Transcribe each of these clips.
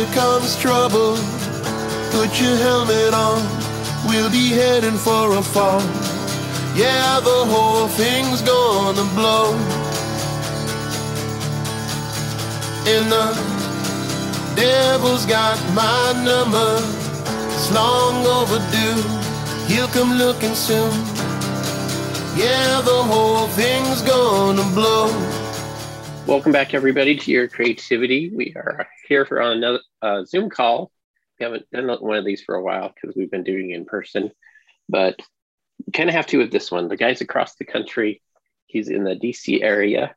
here comes trouble. Put your helmet on, we'll be heading for a fall. Yeah, the whole thing's gonna blow. And the devil's got my number, it's long overdue. He'll come looking soon. Yeah, the whole thing's gonna blow. Welcome back, everybody, to your creativity. We are here for another uh, Zoom call. We haven't done one of these for a while because we've been doing it in person, but kind of have to with this one. The guy's across the country. He's in the DC area.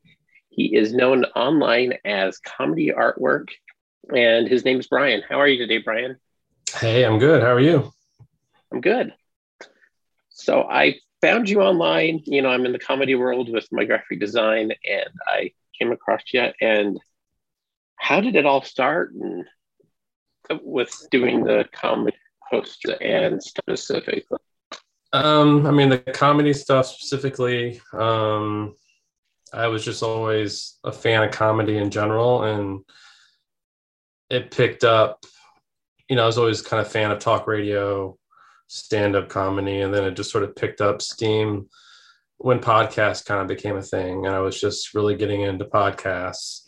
He is known online as Comedy Artwork, and his name is Brian. How are you today, Brian? Hey, I'm good. How are you? I'm good. So I found you online. You know, I'm in the comedy world with my graphic design, and I came across you. And how did it all start? And with doing the comedy post and specifically. Um, I mean, the comedy stuff specifically. Um, I was just always a fan of comedy in general, and it picked up. You know, I was always kind of fan of talk radio, stand up comedy, and then it just sort of picked up steam when podcasts kind of became a thing. And I was just really getting into podcasts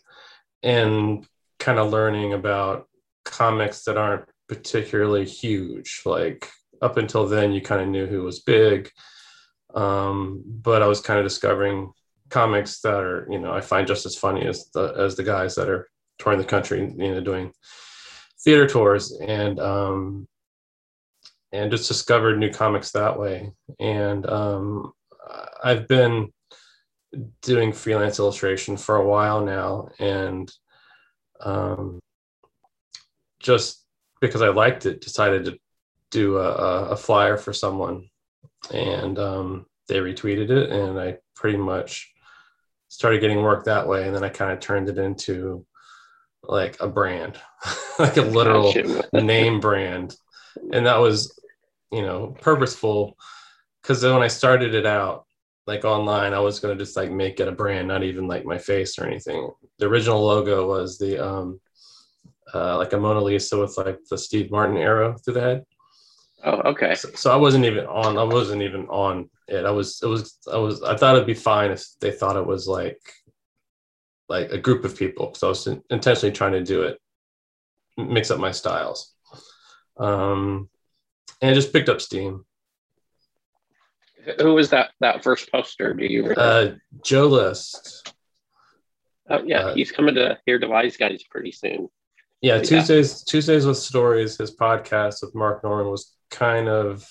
and kind of learning about comics that aren't particularly huge. Like up until then, you kind of knew who was big. Um, but I was kind of discovering comics that are, you know, I find just as funny as the as the guys that are touring the country, you know, doing theater tours and um, and just discovered new comics that way. And um, I've been doing freelance illustration for a while now, and um, just because I liked it, decided to do a, a flyer for someone, and um, they retweeted it, and I pretty much started getting work that way, and then I kind of turned it into like a brand, like a literal name brand, and that was, you know, purposeful because when I started it out, like online, I was gonna just like make it a brand, not even like my face or anything. The original logo was the um uh, like a Mona Lisa with like the Steve Martin arrow through the head. Oh, okay. So, so, I wasn't even on. I wasn't even on it. I was. It was. I was. I thought it'd be fine if they thought it was like, like a group of people. So I was intentionally trying to do it, mix up my styles, um, and it just picked up steam. Who was that? That first poster? Do you? Remember? Uh, Joe List. Oh yeah, uh, he's coming to here to Wise Guys pretty soon. Yeah, Tuesdays Tuesdays with Stories, his podcast with Mark Normand was kind of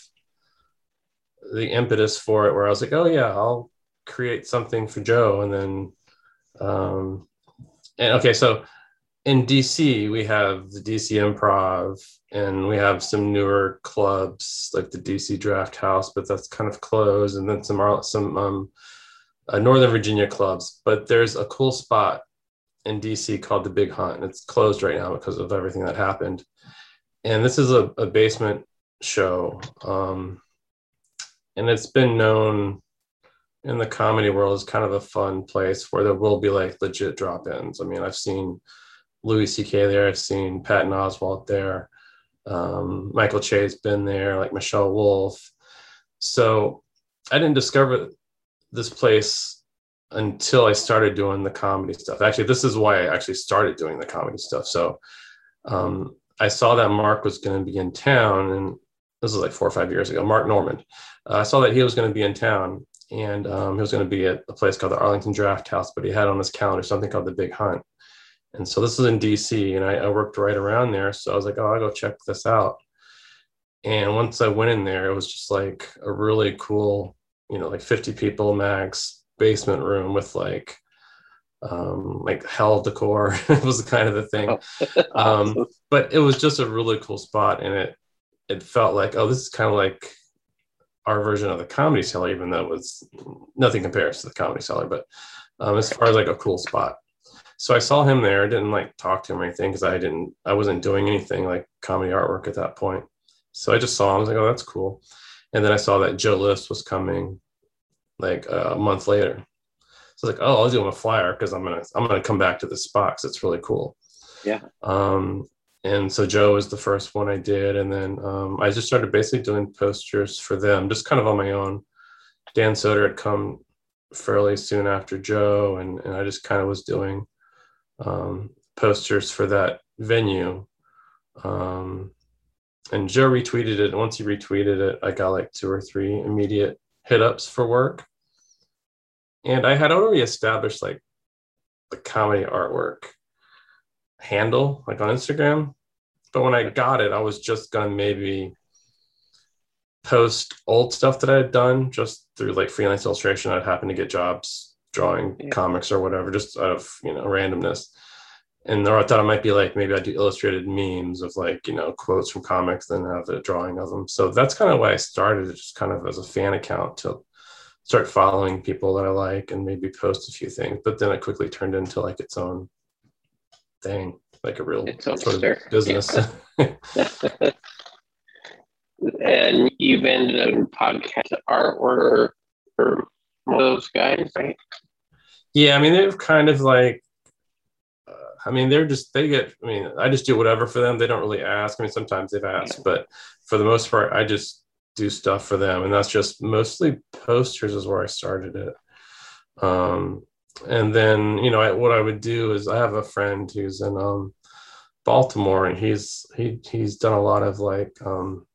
the impetus for it where I was like, oh yeah, I'll create something for Joe. And then um and okay, so in DC we have the DC improv and we have some newer clubs like the DC draft house, but that's kind of closed, and then some some um uh, Northern Virginia clubs. But there's a cool spot in DC called the Big Hunt. And it's closed right now because of everything that happened. And this is a, a basement show. Um, and it's been known in the comedy world as kind of a fun place where there will be like legit drop ins. I mean, I've seen Louis C.K. there, I've seen Patton Oswalt there. Um, Michael Che's been there, like Michelle Wolf. So I didn't discover this place until I started doing the comedy stuff. Actually, this is why I actually started doing the comedy stuff. So um, I saw that Mark was going to be in town, and this was like four or five years ago. Mark Normand, Uh, I saw that he was going to be in town, and um, he was going to be at a place called the Arlington Draft House, but he had on his calendar something called the Big Hunt. And so this was in DC, and I, I worked right around there. So I was like, oh, I'll go check this out. And once I went in there, it was just like a really cool, you know, like 50 people max basement room with like um, like hell decor It was kind of the thing. Oh, um, but it was just a really cool spot, and it it felt like oh, this is kind of like our version of the comedy cellar, even though it was nothing compares to the comedy cellar. But um, as far as like a cool spot, so I saw him there. Didn't like talk to him or anything because I didn't I wasn't doing anything like comedy artwork at that point. So I just saw him. I was like, oh, that's cool. And then I saw that Joe List was coming like a month later. So I was like, oh, I'll do him a flyer because I'm gonna I'm gonna come back to this spot because it's really cool. Yeah. Um, and so Joe was the first one I did, and then um, I just started basically doing posters for them, just kind of on my own. Dan Soder had come fairly soon after Joe, and, and I just kind of was doing um, posters for that venue. Um, and Joe retweeted it. Once he retweeted it, I got like two or three immediate hit ups for work. And I had already established like the comedy artwork handle, like on Instagram. But when I got it, I was just gonna maybe post old stuff that I had done just through like freelance illustration. I'd happen to get jobs drawing yeah. comics or whatever, just out of you know randomness and I thought it might be like maybe I do illustrated memes of like you know quotes from comics, then have a drawing of them. So that's kind of why I started, just kind of as a fan account to start following people that I like and maybe post a few things. But then it quickly turned into like its own thing, like a real sort of business. and you've ended up podcast artwork for those guys, right? Yeah, I mean they've kind of like I mean, they're just they get. I mean, I just do whatever for them. They don't really ask. I mean, sometimes they've asked, but for the most part, I just do stuff for them, and that's just mostly posters is where I started it. Um, and then you know I, what I would do is I have a friend who's in um, Baltimore, and he's he he's done a lot of like um,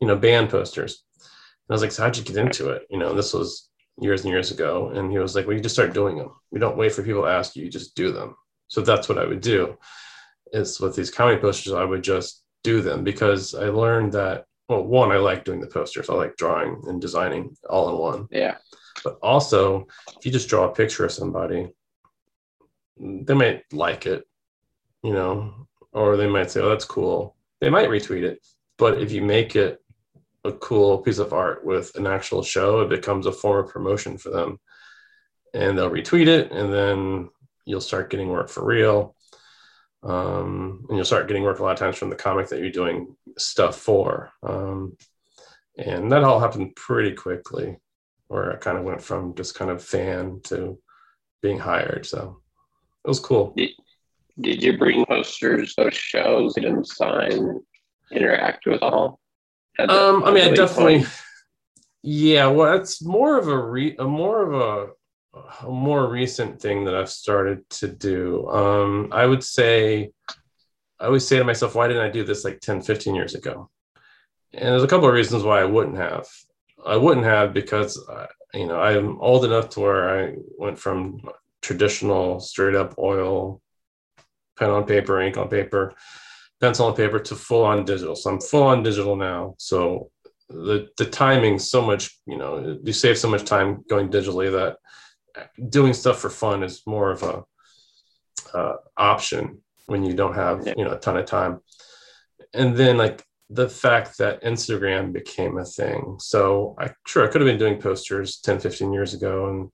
you know band posters. And I was like, so how'd you get into it? You know, this was years and years ago, and he was like, well, you just start doing them. You don't wait for people to ask you; you just do them. So that's what I would do. Is with these comedy posters, I would just do them because I learned that well, one, I like doing the posters. I like drawing and designing all in one. Yeah. But also, if you just draw a picture of somebody, they might like it, you know, or they might say, "Oh, that's cool." They might retweet it. But if you make it a cool piece of art with an actual show, it becomes a form of promotion for them, and they'll retweet it, and then you'll start getting work for real. Um, and you'll start getting work a lot of times from the comic that you're doing stuff for. Um, and that all happened pretty quickly, where I kind of went from just kind of fan to being hired. So it was cool. Did, did you bring posters, those shows, didn't sign, interact with all? Um, I mean, I definitely, point? yeah. Well, it's more of a re, a more of a a more recent thing that I've started to do. Um, I would say, I always say to myself, why didn't I do this like 10, 15 years ago? And there's a couple of reasons why I wouldn't have. I wouldn't have because, uh, you know, I'm old enough to where I went from traditional straight up oil, pen on paper, ink on paper, pencil and paper to full on digital. So I'm full on digital now. So the the timing so much, you know, you save so much time going digitally that doing stuff for fun is more of a uh, option when you don't have you know a ton of time and then like the fact that instagram became a thing so i sure i could have been doing posters 10 15 years ago and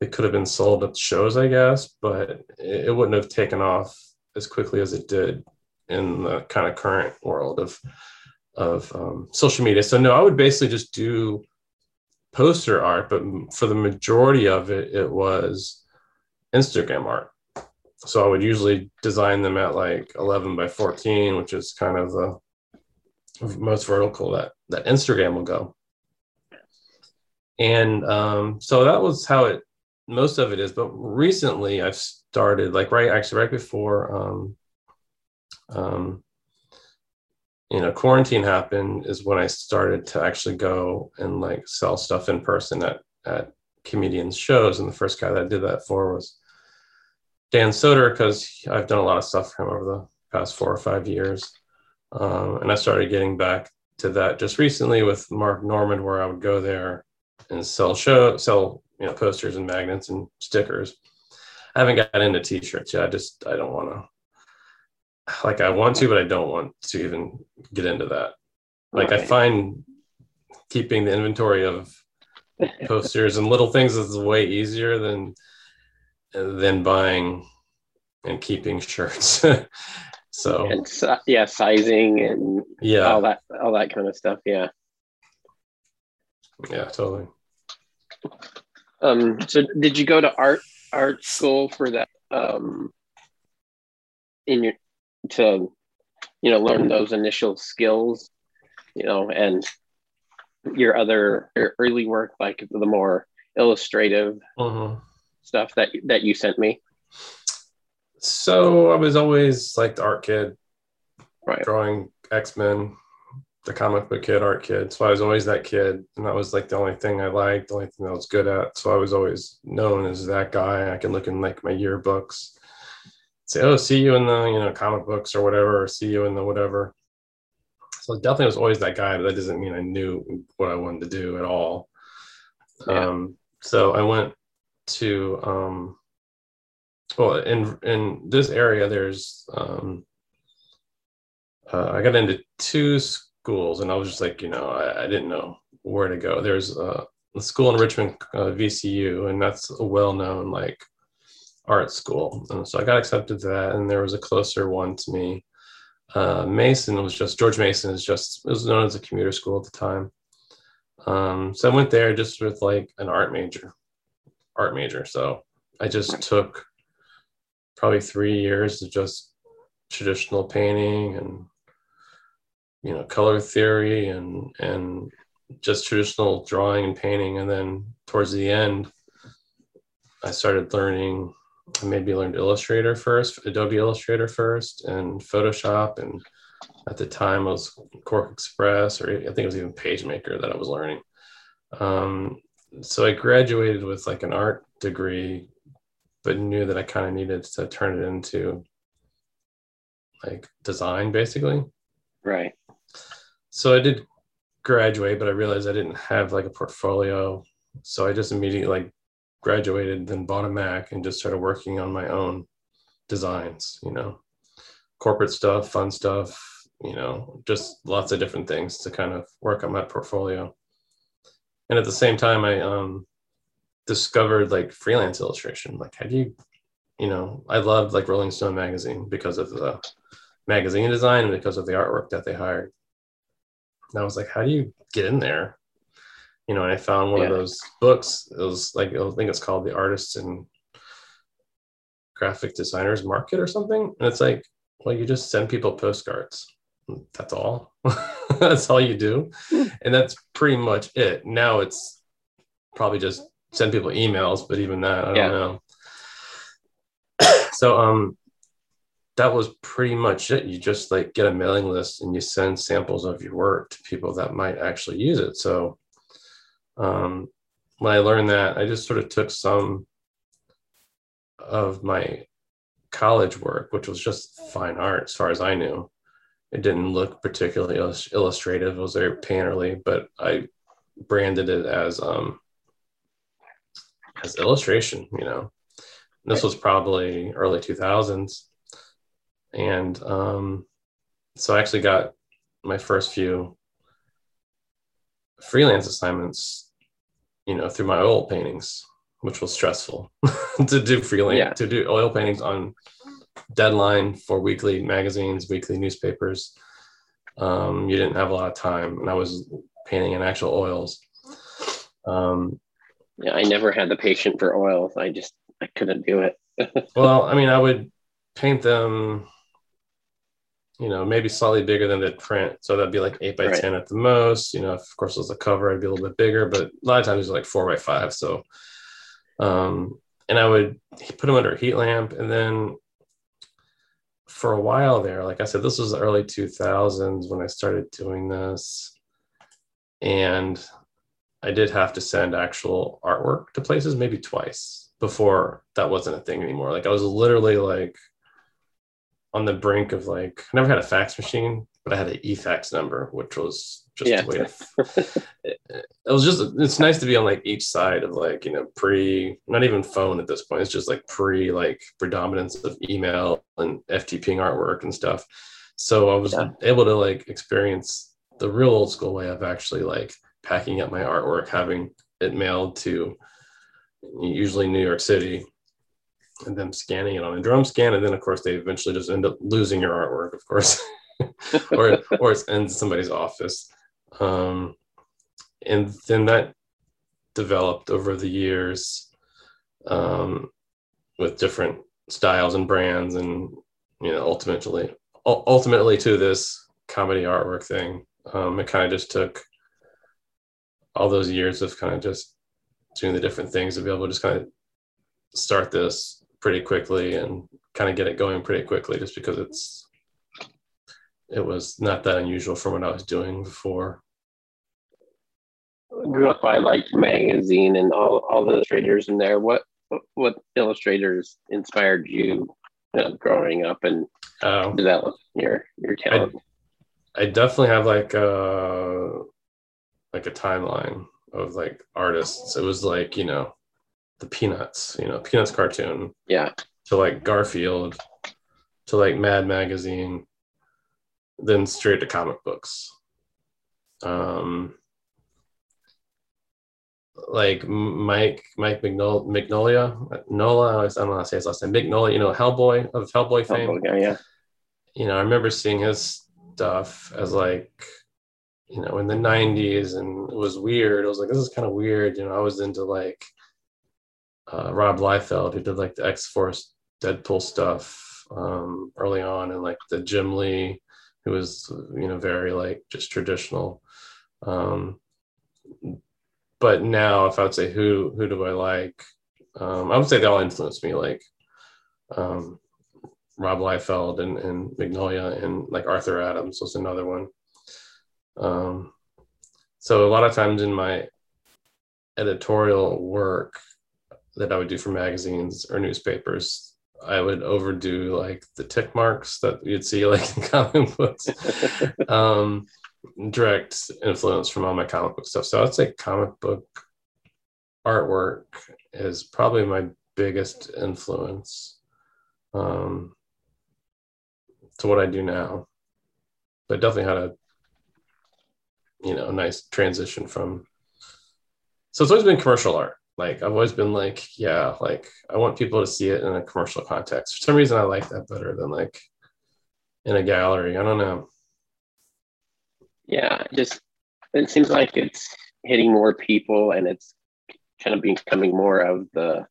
it could have been sold at shows i guess but it, wouldn't have taken off as quickly as it did in the kind of current world of of um, social media so no i would basically just do poster art, but for the majority of it, it was Instagram art. So I would usually design them at like 11 by 14, which is kind of the most vertical that, that Instagram will go. And um, so that was how it, most of it is. But recently I've started, like right, actually right before um, um, you know quarantine happened is when i started to actually go and like sell stuff in person at at comedians shows and the first guy that I did that for was dan soder because i've done a lot of stuff for him over the past four or five years. Um, and i started getting back to that just recently with mark Normand, where i would go there and sell show sell you know posters and magnets and stickers. I haven't got into t-shirts yet. I just i don't want to like I want to, but I don't want to even get into that. Like right. I find keeping the inventory of posters and little things is way easier than than buying and keeping shirts. so yeah, sizing and yeah, all that all that kind of stuff. Yeah. Yeah, totally. Um. So, did you go to art art school for that? Um. In your to you know learn those initial skills you know and your other your early work like the more illustrative Mhm. stuff that that you sent me So I was always like the art kid, right drawing X Men, the comic book kid, art kid. So I was always that kid, and that was like the only thing I liked, the only thing I was good at. So I was always known as that guy. I can look in like my yearbooks, say, "Oh, see you in the you know comic books or whatever, or see you in the whatever." So definitely was always that guy, but that doesn't mean I knew what I wanted to do at all. Yeah. Um, so I went to um, well in in this area there's um uh, i got into two schools and i was just like you know i, I didn't know where to go there's uh, a school in richmond uh, vcu and that's a well-known like art school. And so i got accepted to that and there was a closer one to me. Uh, mason was just george mason is just it was known as a commuter school at the time. Um, so i went there just with like an art major art major. So i just took probably three years of just traditional painting and you know color theory and and just traditional drawing and painting. And then towards the end i started learning I maybe learned illustrator first adobe illustrator first and photoshop and at the time it was QuarkXPress or i think it was even pagemaker that i was learning um, so i graduated with like an art degree but knew that I kind of needed to turn it into like design basically. right So I did graduate, but I realized I didn't have like a portfolio. So I just immediately like graduated, then bought a Mac and just started working on my own designs, you know, corporate stuff, fun stuff, you know, just lots of different things to kind of work on my portfolio. And at the same time, I um, discovered like freelance illustration. Like, how do you, you know, I loved like Rolling Stone magazine because of the magazine design and because of the artwork that they hired. And I was like, how do you get in there? You know, and I found one of those books. It was like, I think it's called The Artists and Graphic Designers Market or something. And it's like, well, you just send people postcards. That's all. that's all you do. And that's pretty much it. Now it's probably just send people emails, but even that, I don't Yeah. know. so um that was pretty much it. You just like get a mailing list and you send samples of your work to people that might actually use it. So um, when I learned that, I just sort of took some of my college work, which was just fine art as far as I knew. It didn't look particularly illus- illustrative. It was very painterly, but I branded it as um, as illustration. You know, this was probably early 2000s and um, so I actually got my first few freelance assignments, you know, through my oil paintings, which was stressful to do freelance Yeah. to do oil paintings on deadline for weekly magazines, weekly newspapers. Um, you didn't have a lot of time, and I was painting in actual oils. Um, yeah i never had the patience for oils i just i couldn't do it well, I mean, I would paint them, you know, maybe slightly bigger than the print. So that'd be like eight by Right. 10 at the most. You know, if, of course, it was a cover, I'd be a little bit bigger, but a lot of times it's like four by five. So, um, and I would put them under a heat lamp. And then for a while there, like I said, this was the early 2000s when I started doing this. And I did have to send actual artwork to places maybe twice before that wasn't a thing anymore. Like I was literally like on the brink of like I never had a fax machine, but I had an e-fax number, which was just Yeah. a way to it, it was just it's nice to be on like each side of like you know pre not even phone at this point it's just like pre like predominance of email and ftping artwork and stuff so i was Yeah. able to like experience the real old school way of actually like packing up my artwork having it mailed to usually new york city and then scanning it on a drum scan and then of course they eventually just end up losing your artwork of course or or it's in somebody's office um and then that developed over the years um, with different styles and brands and you know ultimately ultimately to this comedy artwork thing. Um, it kind of just took all those years of kind of just doing the different things to be able to just kind of start this pretty quickly and kind of get it going pretty quickly just because it's it was not that unusual from what I was doing before. grew up by like magazine and all, all the illustrators in there. What what illustrators inspired you uh, growing up and Um, develop your your talent? I definitely have like a like a timeline of like artists. It was like you know the Peanuts, you know Peanuts cartoon yeah, to like Garfield to like Mad Magazine, then straight to comic books. Um, like Mike Mike Magnol- Magnolia Nola I don't know how to say his last name Magnolia you know Hellboy of Hellboy fame Oh, yeah, yeah. you know, I remember seeing his stuff as like, you know, in the 90s and it was weird. I was like, this is kind of weird. You know, I was into like uh, Rob Liefeld, who did like the X Force Deadpool stuff um, early on, and like the Jim Lee, who was, you know, very like just traditional. Um, but now, if I would say who who do I like, um, I would say they all influenced me. Like, um, Rob Liefeld and, and Magnolia and like Arthur Adams was another one. Um, so a lot of times in my editorial work that I would do for magazines or newspapers, I would overdo like the tick marks that you'd see like in comic books. um, direct influence from all my comic book stuff. So I'd say comic book artwork is probably my biggest influence. Um, to what I do now. But definitely had a you know nice transition from so it's always been commercial art. Like I've always been like, yeah, like I want people to see it in a commercial context. For some reason I like that better than like in a gallery. I don't know. Yeah, just it seems like it's hitting more people and it's kind of becoming more of the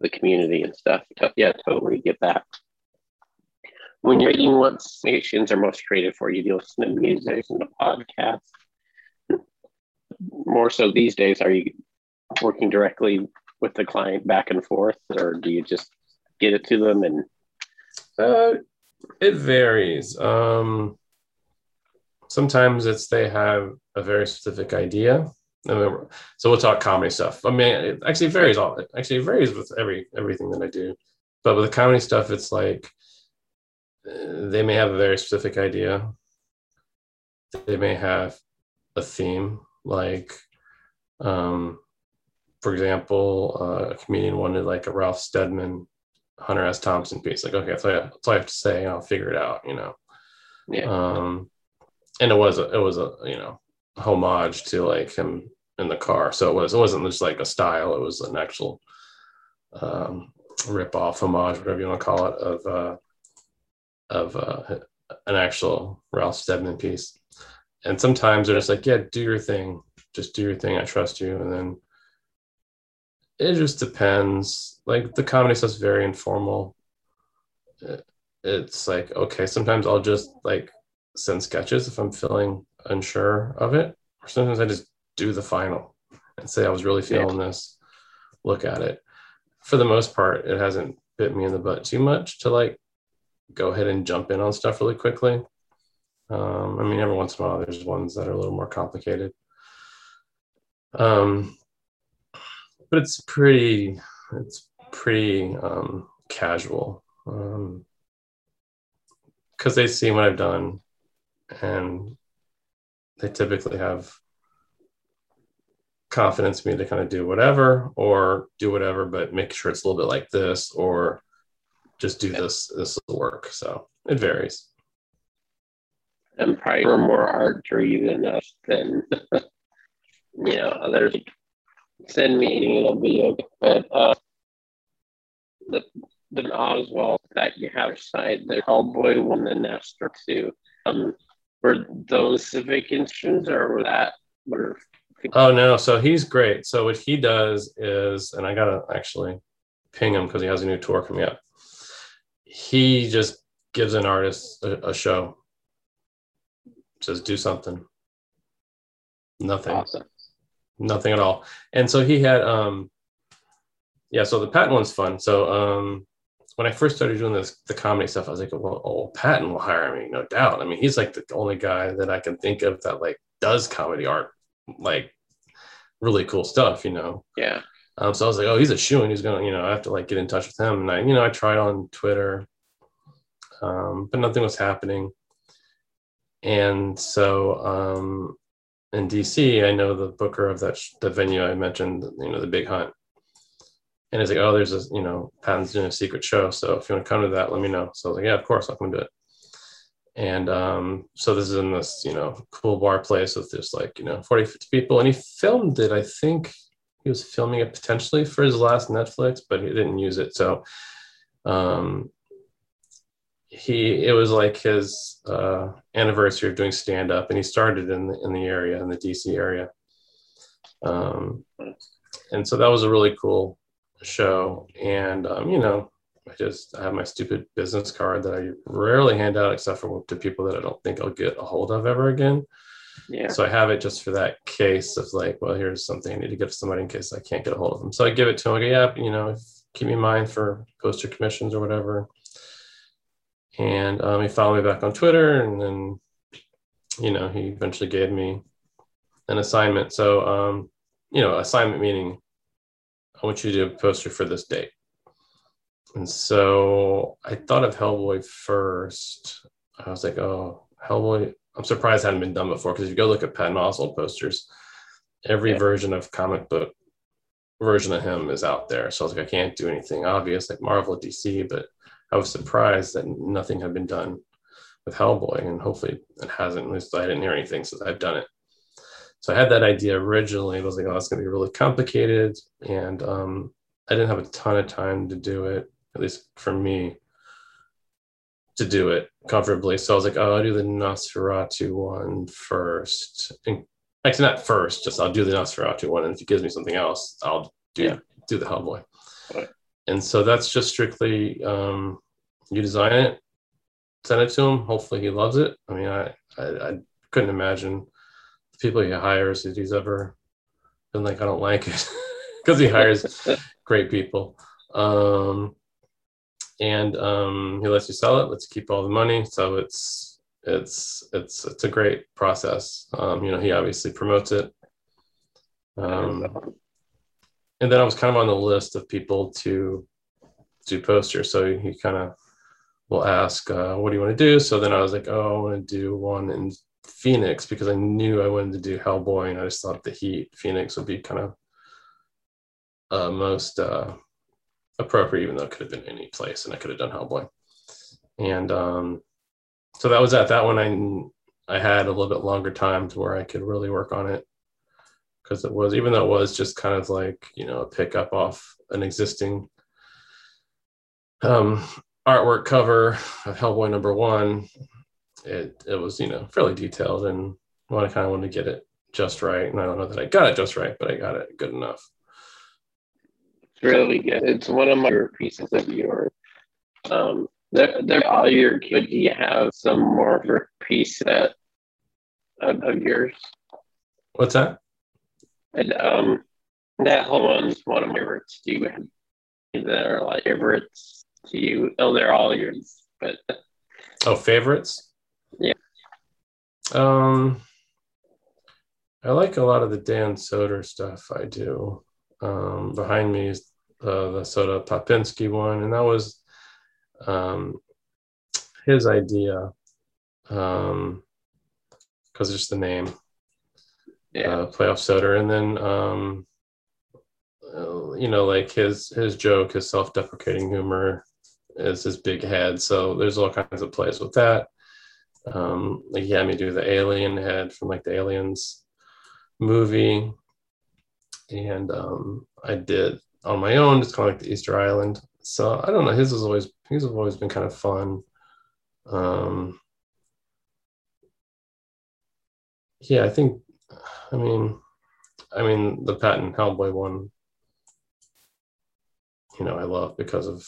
the community and stuff. Yeah, totally get that. When you're eating, what stations are most creative for you? Do you listen to music, listen to podcasts? More so these days, are you working directly with the client back and forth, or do you just get it to them and Uh, it varies. Um, sometimes it's they have a very specific idea. So we'll talk comedy stuff. I mean, it actually varies all. It actually varies with every everything that I do. But with the comedy stuff, it's like uh, they may have a very specific idea. They may have a theme, like, um, for example, uh, a comedian wanted like a Ralph Steadman, Hunter S. Thompson piece. Like, okay, that's all, I, that's all I have to say. I'll figure it out. You know. yeah, Um, and it was a, it was a you know homage to like him in the car. So it was it wasn't just like a style. It was an actual um, rip off homage, whatever you want to call it, of uh, of uh, an actual Ralph Steadman piece. And sometimes they're just like, yeah, do your thing, just do your thing. I trust you. And then it just depends. Like the comedy stuff's very informal. It's like okay, sometimes I'll just like send sketches if I'm feeling unsure of it, or sometimes I just do the final and say I was really feeling this. Look at it. For the most part, it hasn't bit me in the butt too much to like go ahead and jump in on stuff really quickly. Um, I mean, every once in a while, there's ones that are a little more complicated. Um, but it's pretty, it's pretty um, casual. Um, because they see what I've done and they typically have confidence in me to kind of do whatever or do whatever, but make sure it's a little bit like this or just do this, this will work. So it varies. I'm probably more art driven than you know others. Send me it'll be okay. But uh, the the Oswalt that you have signed, the Hellboy one and Nestor too. Um, were those civic instruments or were that were Oh no, so he's great. So what he does is, and I gotta actually ping him because he has a new tour coming up. He just gives an artist a, a show. Says do something. Nothing. Awesome. Nothing at all. And so he had um yeah, so the Patton one's fun. So um when I first started doing this the comedy stuff, I was like, well, oh, Patton will hire me, no doubt. I mean, he's like the only guy that I can think of that like does comedy art, like really cool stuff, you know. Yeah. Um, so I was like, oh, he's a shoe, and he's gonna, you know, I have to like get in touch with him. And I, you know, I tried on Twitter, um, but nothing was happening. And so um, in DC, I know the booker of that sh- the venue I mentioned, you know, the Big Hunt. And it's like, oh, there's a, you know, Patton's doing a secret show. So if you want to come to that, let me know. So I was like, yeah, of course, I'll come do it. And um, so this is in this, you know, cool bar place with just like, you know, 40, 50 people. And he filmed it, I think he was filming it potentially for his last Netflix, but he didn't use it. So um, he it was like his uh, anniversary of doing stand up, and he started in the in the area in the DC area. Um, and so that was a really cool show, and um, you know, I just I have my stupid business card that I rarely hand out except for to people that I don't think I'll get a hold of ever again. Yeah. So I have it just for that case of like, well, here's something I need to give to somebody in case I can't get a hold of them. So I give it to him. I go, yeah, you know, keep me in mind for poster commissions or whatever. And um, he followed me back on Twitter, and then, you know, he eventually gave me an assignment. So, um, you know, assignment meaning I want you to do a poster for this date. And so I thought of Hellboy first. I was like, oh, Hellboy. I'm surprised it hadn't been done before because if you go look at Patton Oswalt posters, every Yeah. version of comic book version of him is out there. So I was like, I can't do anything obvious like Marvel, DC, but I was surprised that nothing had been done with Hellboy, and hopefully it hasn't. At least I didn't hear anything since I've done it. So I had that idea originally. I was like, oh, it's going to be really complicated, and um, I didn't have a ton of time to do it, at least for me, to do it comfortably. So I was like, oh, I'll do the Nosferatu one first. And actually, not first, just I'll do the Nosferatu one, and if he gives me something else, I'll do Yeah. do the Hellboy. Right. And so that's just strictly um, you design it, send it to him. Hopefully, he loves it. I mean, I I, I couldn't imagine the people he hires that he's ever been like, I don't like it, because he hires great people. Um, and um, he lets you sell it, lets you keep all the money. So it's it's it's it's a great process. Um, you know, he obviously promotes it. Um, and then I was kind of on the list of people to do posters. So he kind of will ask, uh, "What do you want to do?" So then I was like, "Oh, I want to do one in Phoenix because I knew I wanted to do Hellboy, and I just thought the Heat Phoenix would be kind of uh, most uh, appropriate, even though it could have been any place, and I could have done Hellboy. And um, so that was at that one. I I had a little bit longer time to where I could really work on it because it was even though it was just kind of like you know a pickup off an existing um, artwork cover of Hellboy number one. It it was you know fairly detailed and I kind of wanted to get it just right, and I don't know that I got it just right, but I got it good enough. It's really good. It's one of my pieces of yours. Um, they're, they're all your good. Do you have some more of a piece that of, of yours? What's that? And um, that whole one's one of my favorites. Do you have like favorites to you? Oh, they're all yours, but Oh, favorites? Yeah. Um, I like a lot of the Dan Soder stuff I do. Um, behind me is uh, the Soda Popinski one, and that was um, his idea um, because it's just the name, yeah, uh, Playoff Soder, and then um, uh, you know, like his his joke, his self-deprecating humor is his big head. So there's all kinds of plays with that. Um, like he had me do the alien head from like the Aliens movie, and um, I did on my own, just kind of like the Easter Island. So I don't know. His has always his has always been kind of fun. Um, yeah, I think. I mean, I mean the Patton Hellboy one. You know, I love because of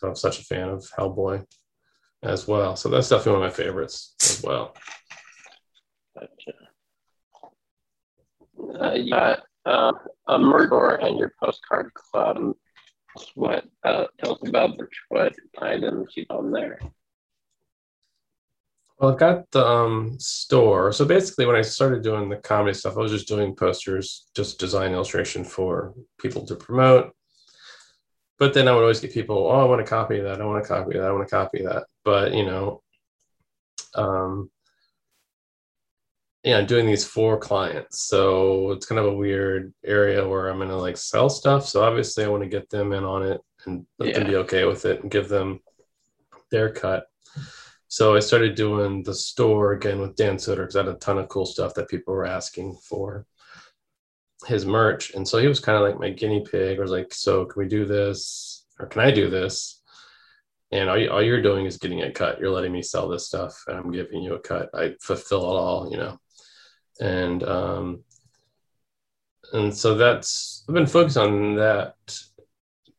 because I'm such a fan of Hellboy. as well. So that's definitely one of my favorites as well. Gotcha. Uh, yeah, uh, a Murder and your postcard club. What uh, tell us about what items you on there? Well, I've got the um, store. So basically, when I started doing the comedy stuff, I was just doing posters, just design illustration for people to promote. But then I would always get people, oh, I want to copy that. I want to copy that. I want to copy that. But, you know, um, yeah, I'm doing these for clients. So it's kind of a weird area where I'm going to like sell stuff. So obviously, I want to get them in on it and let Yeah. them be okay with it and give them their cut. So I started doing the store again with Dan Soder because I had a ton of cool stuff that people were asking for his merch. And so he was kind of like my guinea pig. I was like, so can we do this or can I do this? And all, you, all you're doing is getting a cut. You're letting me sell this stuff and I'm giving you a cut. I fulfill it all, you know. And um and so that's I've been focused on that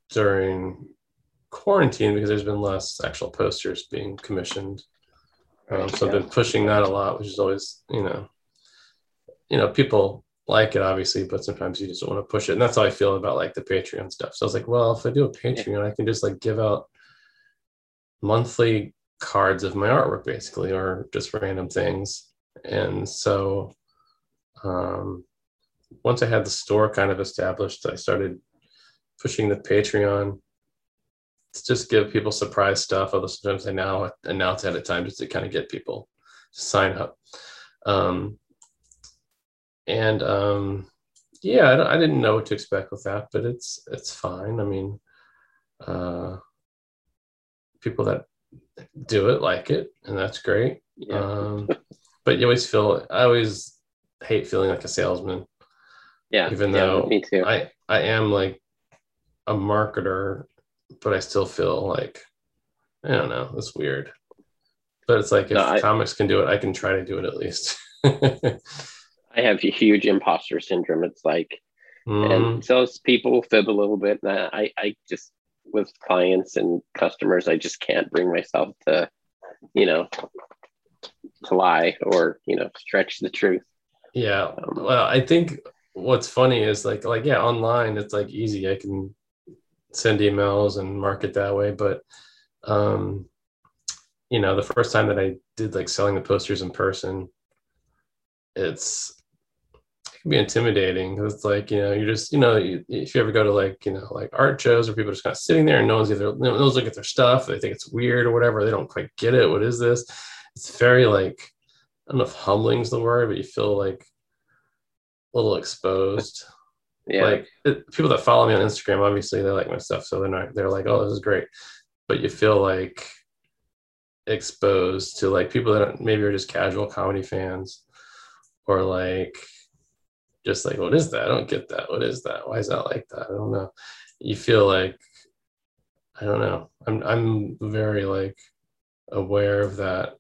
during quarantine because there's been less actual posters being commissioned. Um, so I've been pushing that a lot, which is always, you know, you know, people like it obviously, but sometimes you just don't want to push it. And that's how I feel about like the Patreon stuff. So I was like, well, if I do a Patreon, I can just like give out monthly cards of my artwork basically, or just random things. And so um, once I had the store kind of established, I started pushing the Patreon to just give people surprise stuff. Although sometimes I now announce ahead of time just to kind of get people to sign up. Um, and um, yeah, I, I didn't know what to expect with that, but it's it's fine. I mean, uh, people that do it like it, and that's great. Yeah. Um, but you always feel I always hate feeling like a salesman. yeah. even yeah, though me too. I I am like a marketer, but I still feel like I don't know. It's weird, but it's like if No, I- comics can do it, I can try to do it at least. I have huge imposter syndrome. It's like, Mhm. and so people fib a little bit. And I, I just, with clients and customers, I just can't bring myself to, you know, to lie or, you know, stretch the truth. Yeah. Um, Well, I think what's funny is like like yeah, online it's like easy. I can send emails and market that way, but um you know, the first time that I did like selling the posters in person, it's it can be intimidating because it's like, you know, you're just, you know, you, if you ever go to like, you know, like art shows where people are just kind of sitting there and no one's either no one's looking at their stuff, they think it's weird or whatever, they don't quite get it. What is this? It's very like I don't know if humbling's the word, but you feel like a little exposed. yeah. Like it, people that follow me on Instagram, obviously they like my stuff, so they're not. They're like, "Oh, this is great," but you feel like exposed to like people that maybe are just casual comedy fans, or like just like, "What is that? I don't get that. What is that? Why is that like that? I don't know." You feel like I don't know. I'm I'm very like aware of that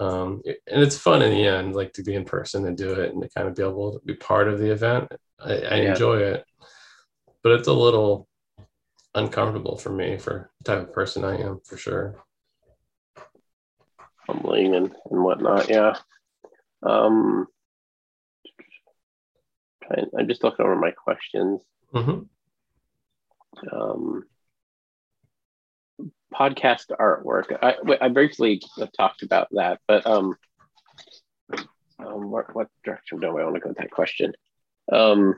um, and it's fun in the end, like to be in person and do it and to kind of be able to be part of the event. I, I Yeah. enjoy it, but it's a little uncomfortable for me for the type of person I am for sure. humbling and, and whatnot. Yeah. Um, trying, I'm just looking over my questions. hmm Um, podcast artwork. I, I briefly talked about that, but um, um, what, what direction do I want to go with that question? Um,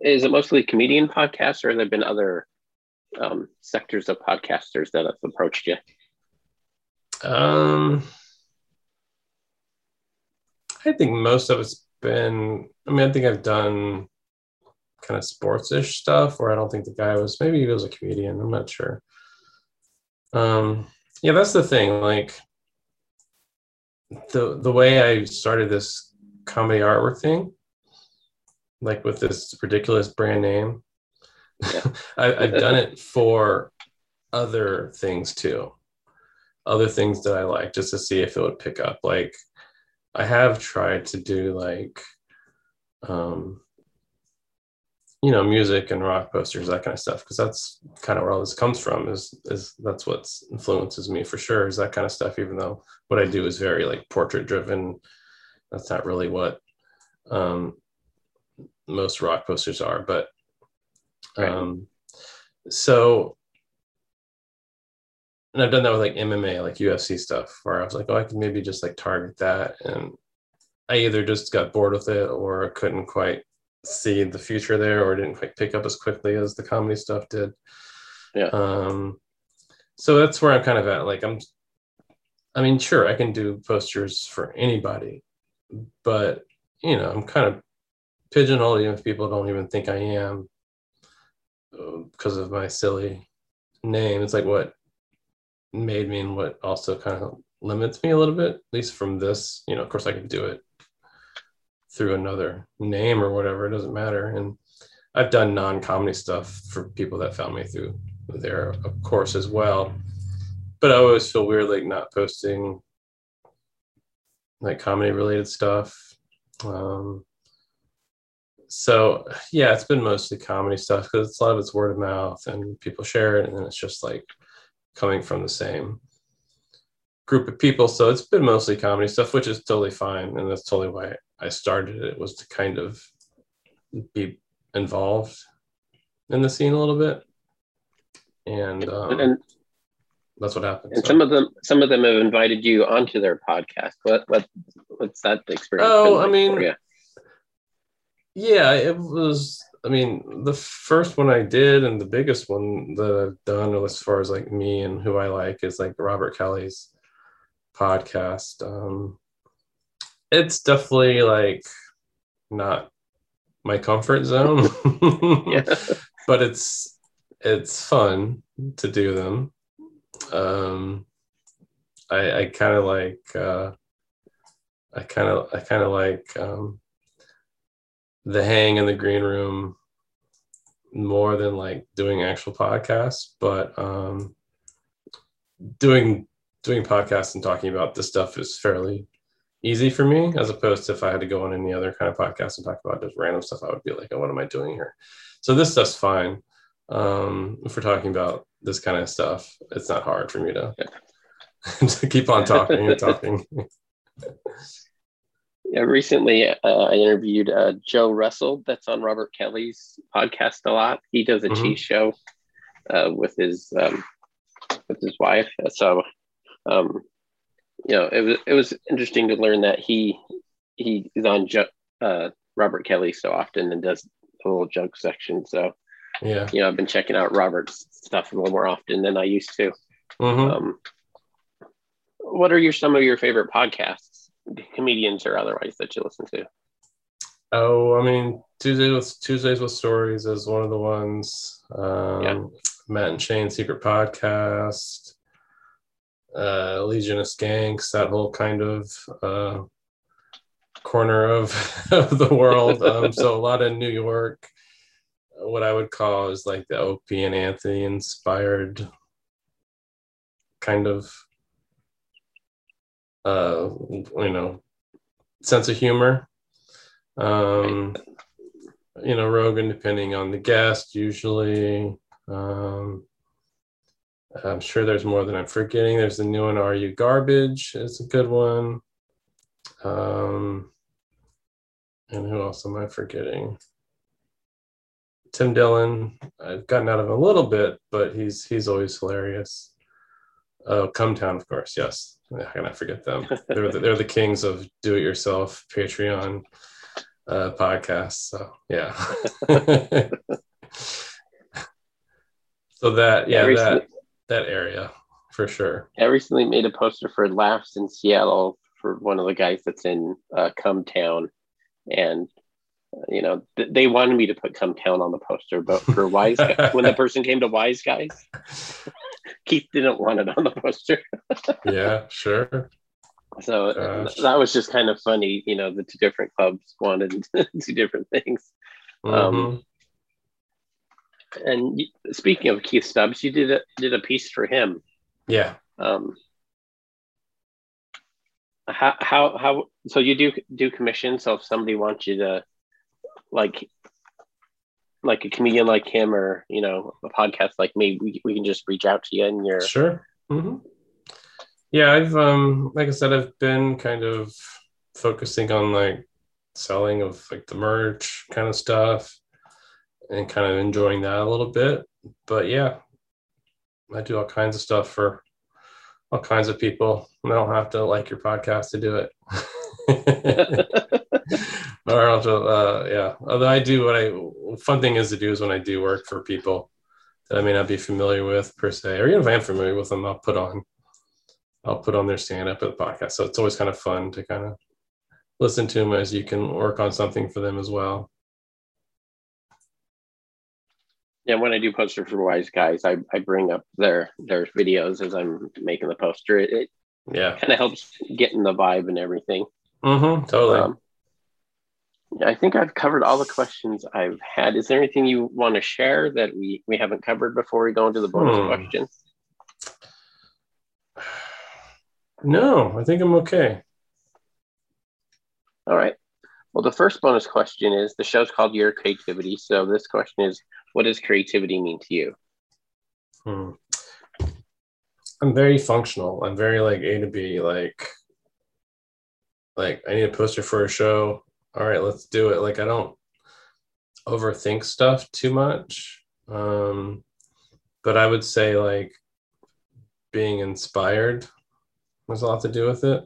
is it mostly comedian podcasts, or have there been other um, sectors of podcasters that have approached you? Um, I think most of it's been. I mean, I think I've done kind of sports-ish stuff where I don't think the guy was. Maybe he was a comedian. I'm not sure. Um, yeah, that's the thing. Like the the way I started this comedy artwork thing, like with this ridiculous brand name, I, I've done it for other things too other things that I like just to see if it would pick up. Like I have tried to do like um you know music and rock posters that kind of stuff because that's kind of where all this comes from is is that's what influences me for sure is that kind of stuff even though what i do is very like portrait driven that's not really what um most rock posters are but um so and i've done that with like mma like ufc stuff where i was like oh i can maybe just like target that and i either just got bored with it or couldn't quite see the future there or didn't quite pick up as quickly as the comedy stuff did. Yeah. Um, so that's where I'm kind of at. Like I'm, I mean, sure, I can do posters for anybody, but you know, I'm kind of pigeonholed even if people don't even think I am because uh, of my silly name. It's like what made me and what also kind of limits me a little bit, at least from this. You know, of course, I can do it through another name or whatever. It doesn't matter. And I've done non-comedy stuff for people that found me through there, of course, as well. But I always feel weird like not posting like comedy related stuff. Um, so yeah, it's been mostly comedy stuff because a lot of it's word of mouth and people share it, and then it's just like coming from the same group of people. So it's been mostly comedy stuff, which is totally fine, and that's totally why I started it was to kind of be involved in the scene a little bit, and um, and that's what happened. And so. some of them, some of them have invited you onto their podcast. What what what's that experience? Oh, like I mean, yeah, it was. I mean, the first one I did and the biggest one that I've done, as far as like me and who I like, is like Robert Kelly's podcast. Um, it's definitely like not my comfort zone. yeah. But it's it's fun to do them. Um I I kind of like uh I kind of I kind of like um the hang in the green room more than like doing actual podcasts, but um doing doing podcasts and talking about this stuff is fairly easy for me as opposed to if I had to go on any other kind of podcast and talk about just random stuff, I would be like, oh, what am I doing here? So this stuff's fine. Um, if we're talking about this kind of stuff, it's not hard for me to, to keep on talking and talking. Yeah, recently uh, I interviewed uh, Joe Russell, that's on Robert Kelly's podcast a lot. He does a mm-hmm. cheese show uh, with his um, with his wife. So um, you know, it was it was interesting to learn that he he is on ju- uh, Robert Kelly so often and does a little joke section. So yeah, you know, I've been checking out Robert's stuff a little more often than I used to. Mm-hmm. Um, what are your some of your favorite podcasts, comedians or otherwise, that you listen to? Oh, I mean, Tuesdays with Tuesdays with Stories is one of the ones. Um, yeah. Matt and Shane Secret Podcast uh, Legion of Skanks, that whole kind of uh, corner of, of the world. Um, so a lot of New York, what I would call is like the Opie and Anthony inspired kind of, uh, you know, sense of humor. Um, you know, Rogan, depending on the guest, usually. Um, I'm sure there's more than I'm forgetting. There's the new one, Are You Garbage? It's a good one. Um, and who else am I forgetting? Tim Dillon. I've gotten out of him a little bit, but he's he's always hilarious. Oh, Cum Town, of course. Yes, how can I forget them? they're the, they're the kings of do-it-yourself Patreon uh, podcasts. So yeah. so that yeah that that area for sure. I recently made a poster for Laughs in Seattle for one of the guys that's in uh, Cum Town, and you know th- they wanted me to put Cum Town on the poster, but for Wise when the person came to Wise Guys, Keith didn't want it on the poster. yeah, sure. So Gosh. that was just kind of funny, you know. The two different clubs wanted two different things. Um, mm-hmm. Um, and speaking of Keith Stubbs, you did a, did a piece for him. Yeah. Um, how how how so you do do commission so if somebody wants you to like like a comedian like him or you know a podcast like me, we, we can just reach out to you and you're Sure. hmm Yeah, I've um like I said, I've been kind of focusing on like selling of like the merch kind of stuff and kind of enjoying that a little bit. But yeah, I do all kinds of stuff for all kinds of people. I don't have to like your podcast to do it. or just, uh, yeah. Although I do what I fun thing is to do is when I do work for people that I may not be familiar with per se, or even if I am familiar with them, I'll put on I'll put on their stand up at the podcast. So it's always kind of fun to kind of listen to them as you can work on something for them as well. Yeah, when I do poster for Wise Guys, I, I bring up their their videos as I'm making the poster. It, it Yeah. kind of helps get in the vibe and everything. Mm-hmm. Totally. Um, I think I've covered all the questions I've had. Is there anything you want to share that we, we haven't covered before we go into the bonus Hmm. question? no, I think I'm okay. All right. Well, the first bonus question is the show's called Your Creativity. So this question is what does creativity mean to you? Hmm. I'm very functional. I'm very like A to B. Like, like I need a poster for a show. All right, let's do it. Like I don't overthink stuff too much. Um, but I would say like being inspired has a lot to do with it.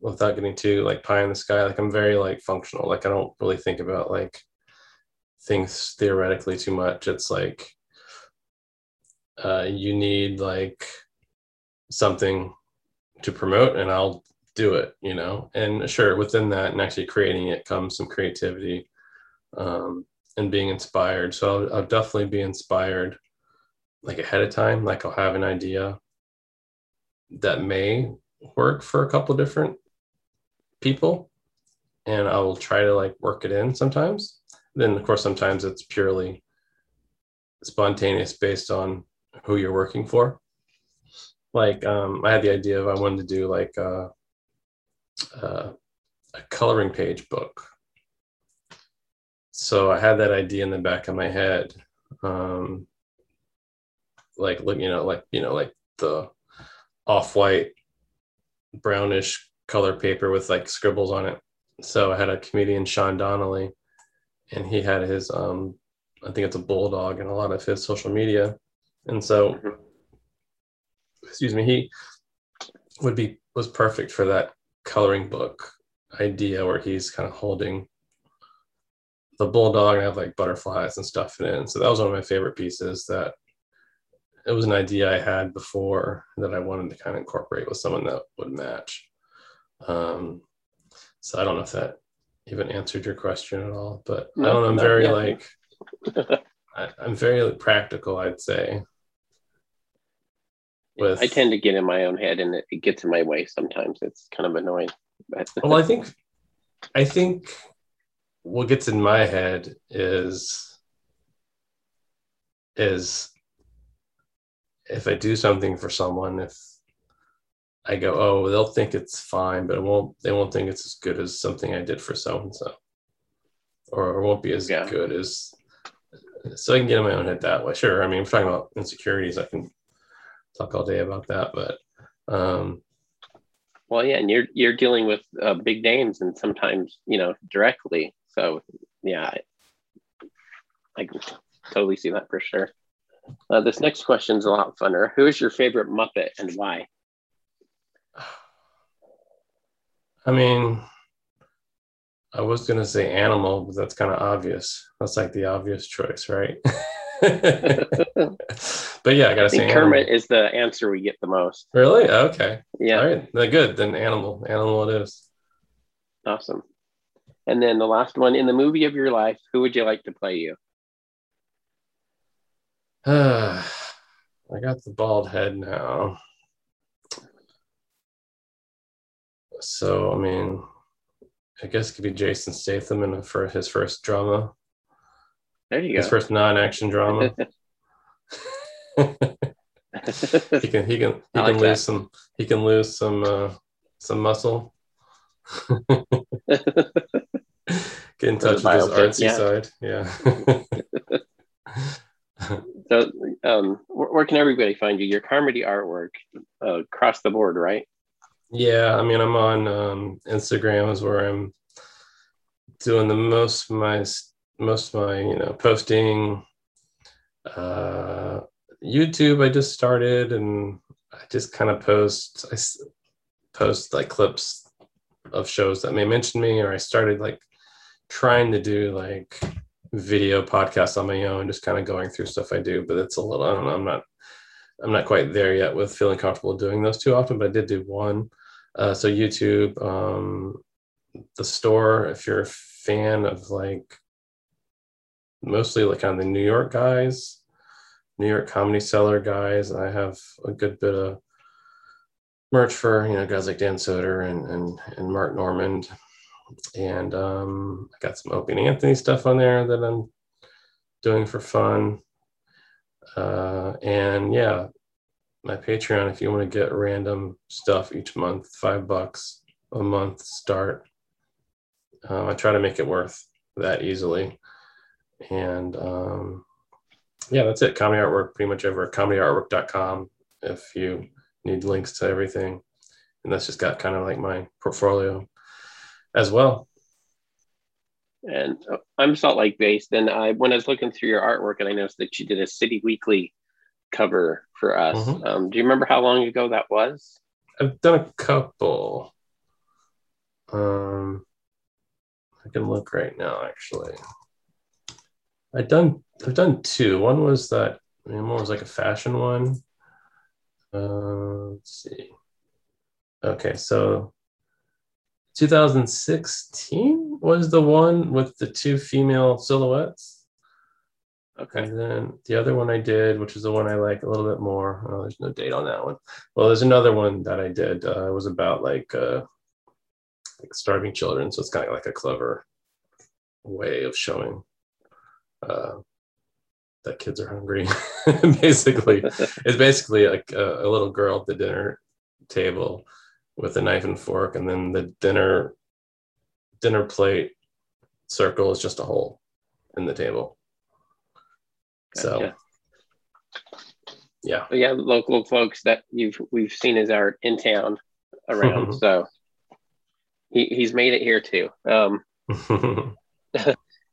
Without getting too like pie in the sky, like I'm very like functional. Like I don't really think about like things theoretically too much. It's like uh, you need like something to promote and I'll do it, you know. And sure, within that and actually creating it comes some creativity um, and being inspired. So I'll, I'll definitely be inspired like ahead of time. Like I'll have an idea that may work for a couple different people and I will try to like work it in sometimes. Then of course sometimes it's purely spontaneous based on who you're working for. Like um, I had the idea of I wanted to do like a, a, a coloring page book. So I had that idea in the back of my head, um, like look, you know, like you know, like the off-white, brownish color paper with like scribbles on it. So I had a comedian, Sean Donnelly, and he had his um, I think it's a bulldog in a lot of his social media. And so, Mhm. excuse me, he would be was perfect for that coloring book idea where he's kind of holding the bulldog and have like butterflies and stuff in it. And so that was one of my favorite pieces that it was an idea I had before that I wanted to kind of incorporate with someone that would match. Um, so I don't know if that even answered your question at all, but I don't know. I'm very yet. like, I, I'm very practical, I'd say. With I tend to get in my own head and it, it gets in my way sometimes. It's kind of annoying. But well, I think, I think what gets in my head is, is if I do something for someone, if I go, oh, they'll think it's fine, but it won't. They won't think it's as good as something I did for so and so, or it won't be as Yeah. good as. So I can get in my own head that way. Sure, I mean, if we're talking about insecurities, I can talk all day about that, but um, well, yeah, and you're you're dealing with uh, big names and sometimes you know directly. So yeah, I, I can totally see that for sure. Uh, this next question is a lot funner. Who is your favorite Muppet and why? I mean, I was gonna say animal, but that's kind of obvious. That's like the obvious choice, right? but yeah, I gotta I say think animal. Kermit is the answer we get the most. Really? Okay. Yeah, All right. Then good. Then animal. Animal it is. awesome. And then the last one in the movie of your life, who would you like to play you? I got the bald head now. So I mean, I guess it could be Jason Statham in for his first drama, There you go. his first non-action drama. he can he can he I like can that. lose some he can lose some uh, some muscle Get in touch with his artsy yeah. side. Yeah. so, um, where can everybody find you? Your comedy artwork uh, across the board, right? Yeah, I mean, I'm on um, Instagram is where I'm doing the most of my most of my you know posting. Uh, YouTube, I just started, and I just kind of post. I post like clips of shows that may mention me, or I started like trying to do like video podcasts on my own, just kind of going through stuff I do. But it's a little, I don't know, I'm not, I'm not quite there yet with feeling comfortable doing those too often. But I did do one. Uh, so YouTube, um, the store, if you're a fan of like mostly like on the New York guys, New York comedy cellar guys, I have a good bit of merch for you know guys like Dan Soder and and, and Mark Normand and um, I got some Opie and Anthony stuff on there that I'm doing for fun. Uh, and yeah, my Patreon, if you want to get random stuff each month, five bucks a month start. Um, I try to make it worth that easily. And um, yeah, that's it. Comedy artwork, pretty much over at comedyartwork.com if you need links to everything. And that's just got kind of like my portfolio as well. And uh, I'm Salt Lake based, and I when I was looking through your artwork, and I noticed that you did a City Weekly cover for us. Mm-hmm. Um, do you remember how long ago that was? I've done a couple. Um, I can look right now. Actually, I've done I've done two. One was that I mean, one was like a fashion one. Uh, let's see. Okay, so 2016 was the one with the two female silhouettes. Okay. And then the other one I did, which is the one I like a little bit more. Oh, there's no date on that one. Well, there's another one that I did. Uh, it was about like uh, like starving children, so it's kind of like a clever way of showing uh, that kids are hungry. basically, it's basically like a, a little girl at the dinner table with a knife and fork, and then the dinner dinner plate circle is just a hole in the table. Gotcha. So yeah. But yeah, local folks that you've we've seen his art in town around. so he, he's made it here too. Um,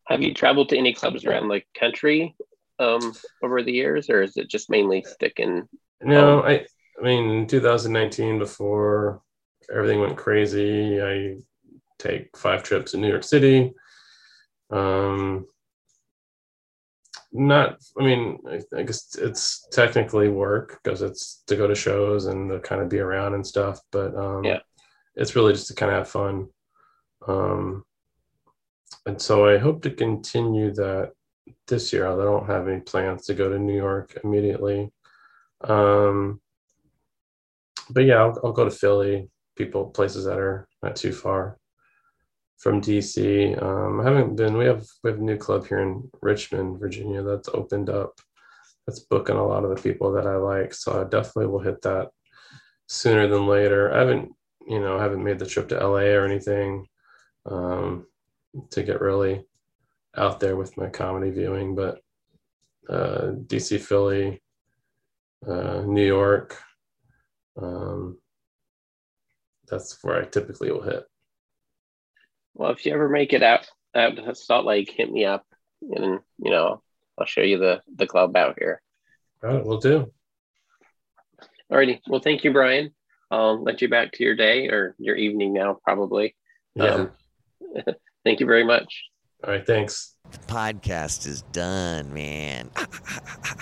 have you traveled to any clubs around the country um, over the years, or is it just mainly sticking? No, I I mean in 2019 before everything went crazy. I take five trips to New York City. Um, not, I mean, I, I guess it's technically work because it's to go to shows and to kind of be around and stuff. But um, yeah, it's really just to kind of have fun. Um, and so I hope to continue that this year. I don't have any plans to go to New York immediately. Um, but yeah, I'll, I'll go to Philly people places that are not too far from DC. Um, I haven't been. We have we have a new club here in Richmond, Virginia, that's opened up. That's booking a lot of the people that I like. So I definitely will hit that sooner than later. I haven't, you know, I haven't made the trip to LA or anything um, to get really out there with my comedy viewing, but uh, DC, Philly, uh, New York. Um, that's where I typically will hit. Well, if you ever make it out out to Salt Lake, hit me up, and you know I'll show you the the club out here. All right, we'll do. Alrighty. Well, thank you, Brian. I'll let you back to your day or your evening now, probably. Yeah. Um, Thank you very much. All right. Thanks. The podcast is done, man.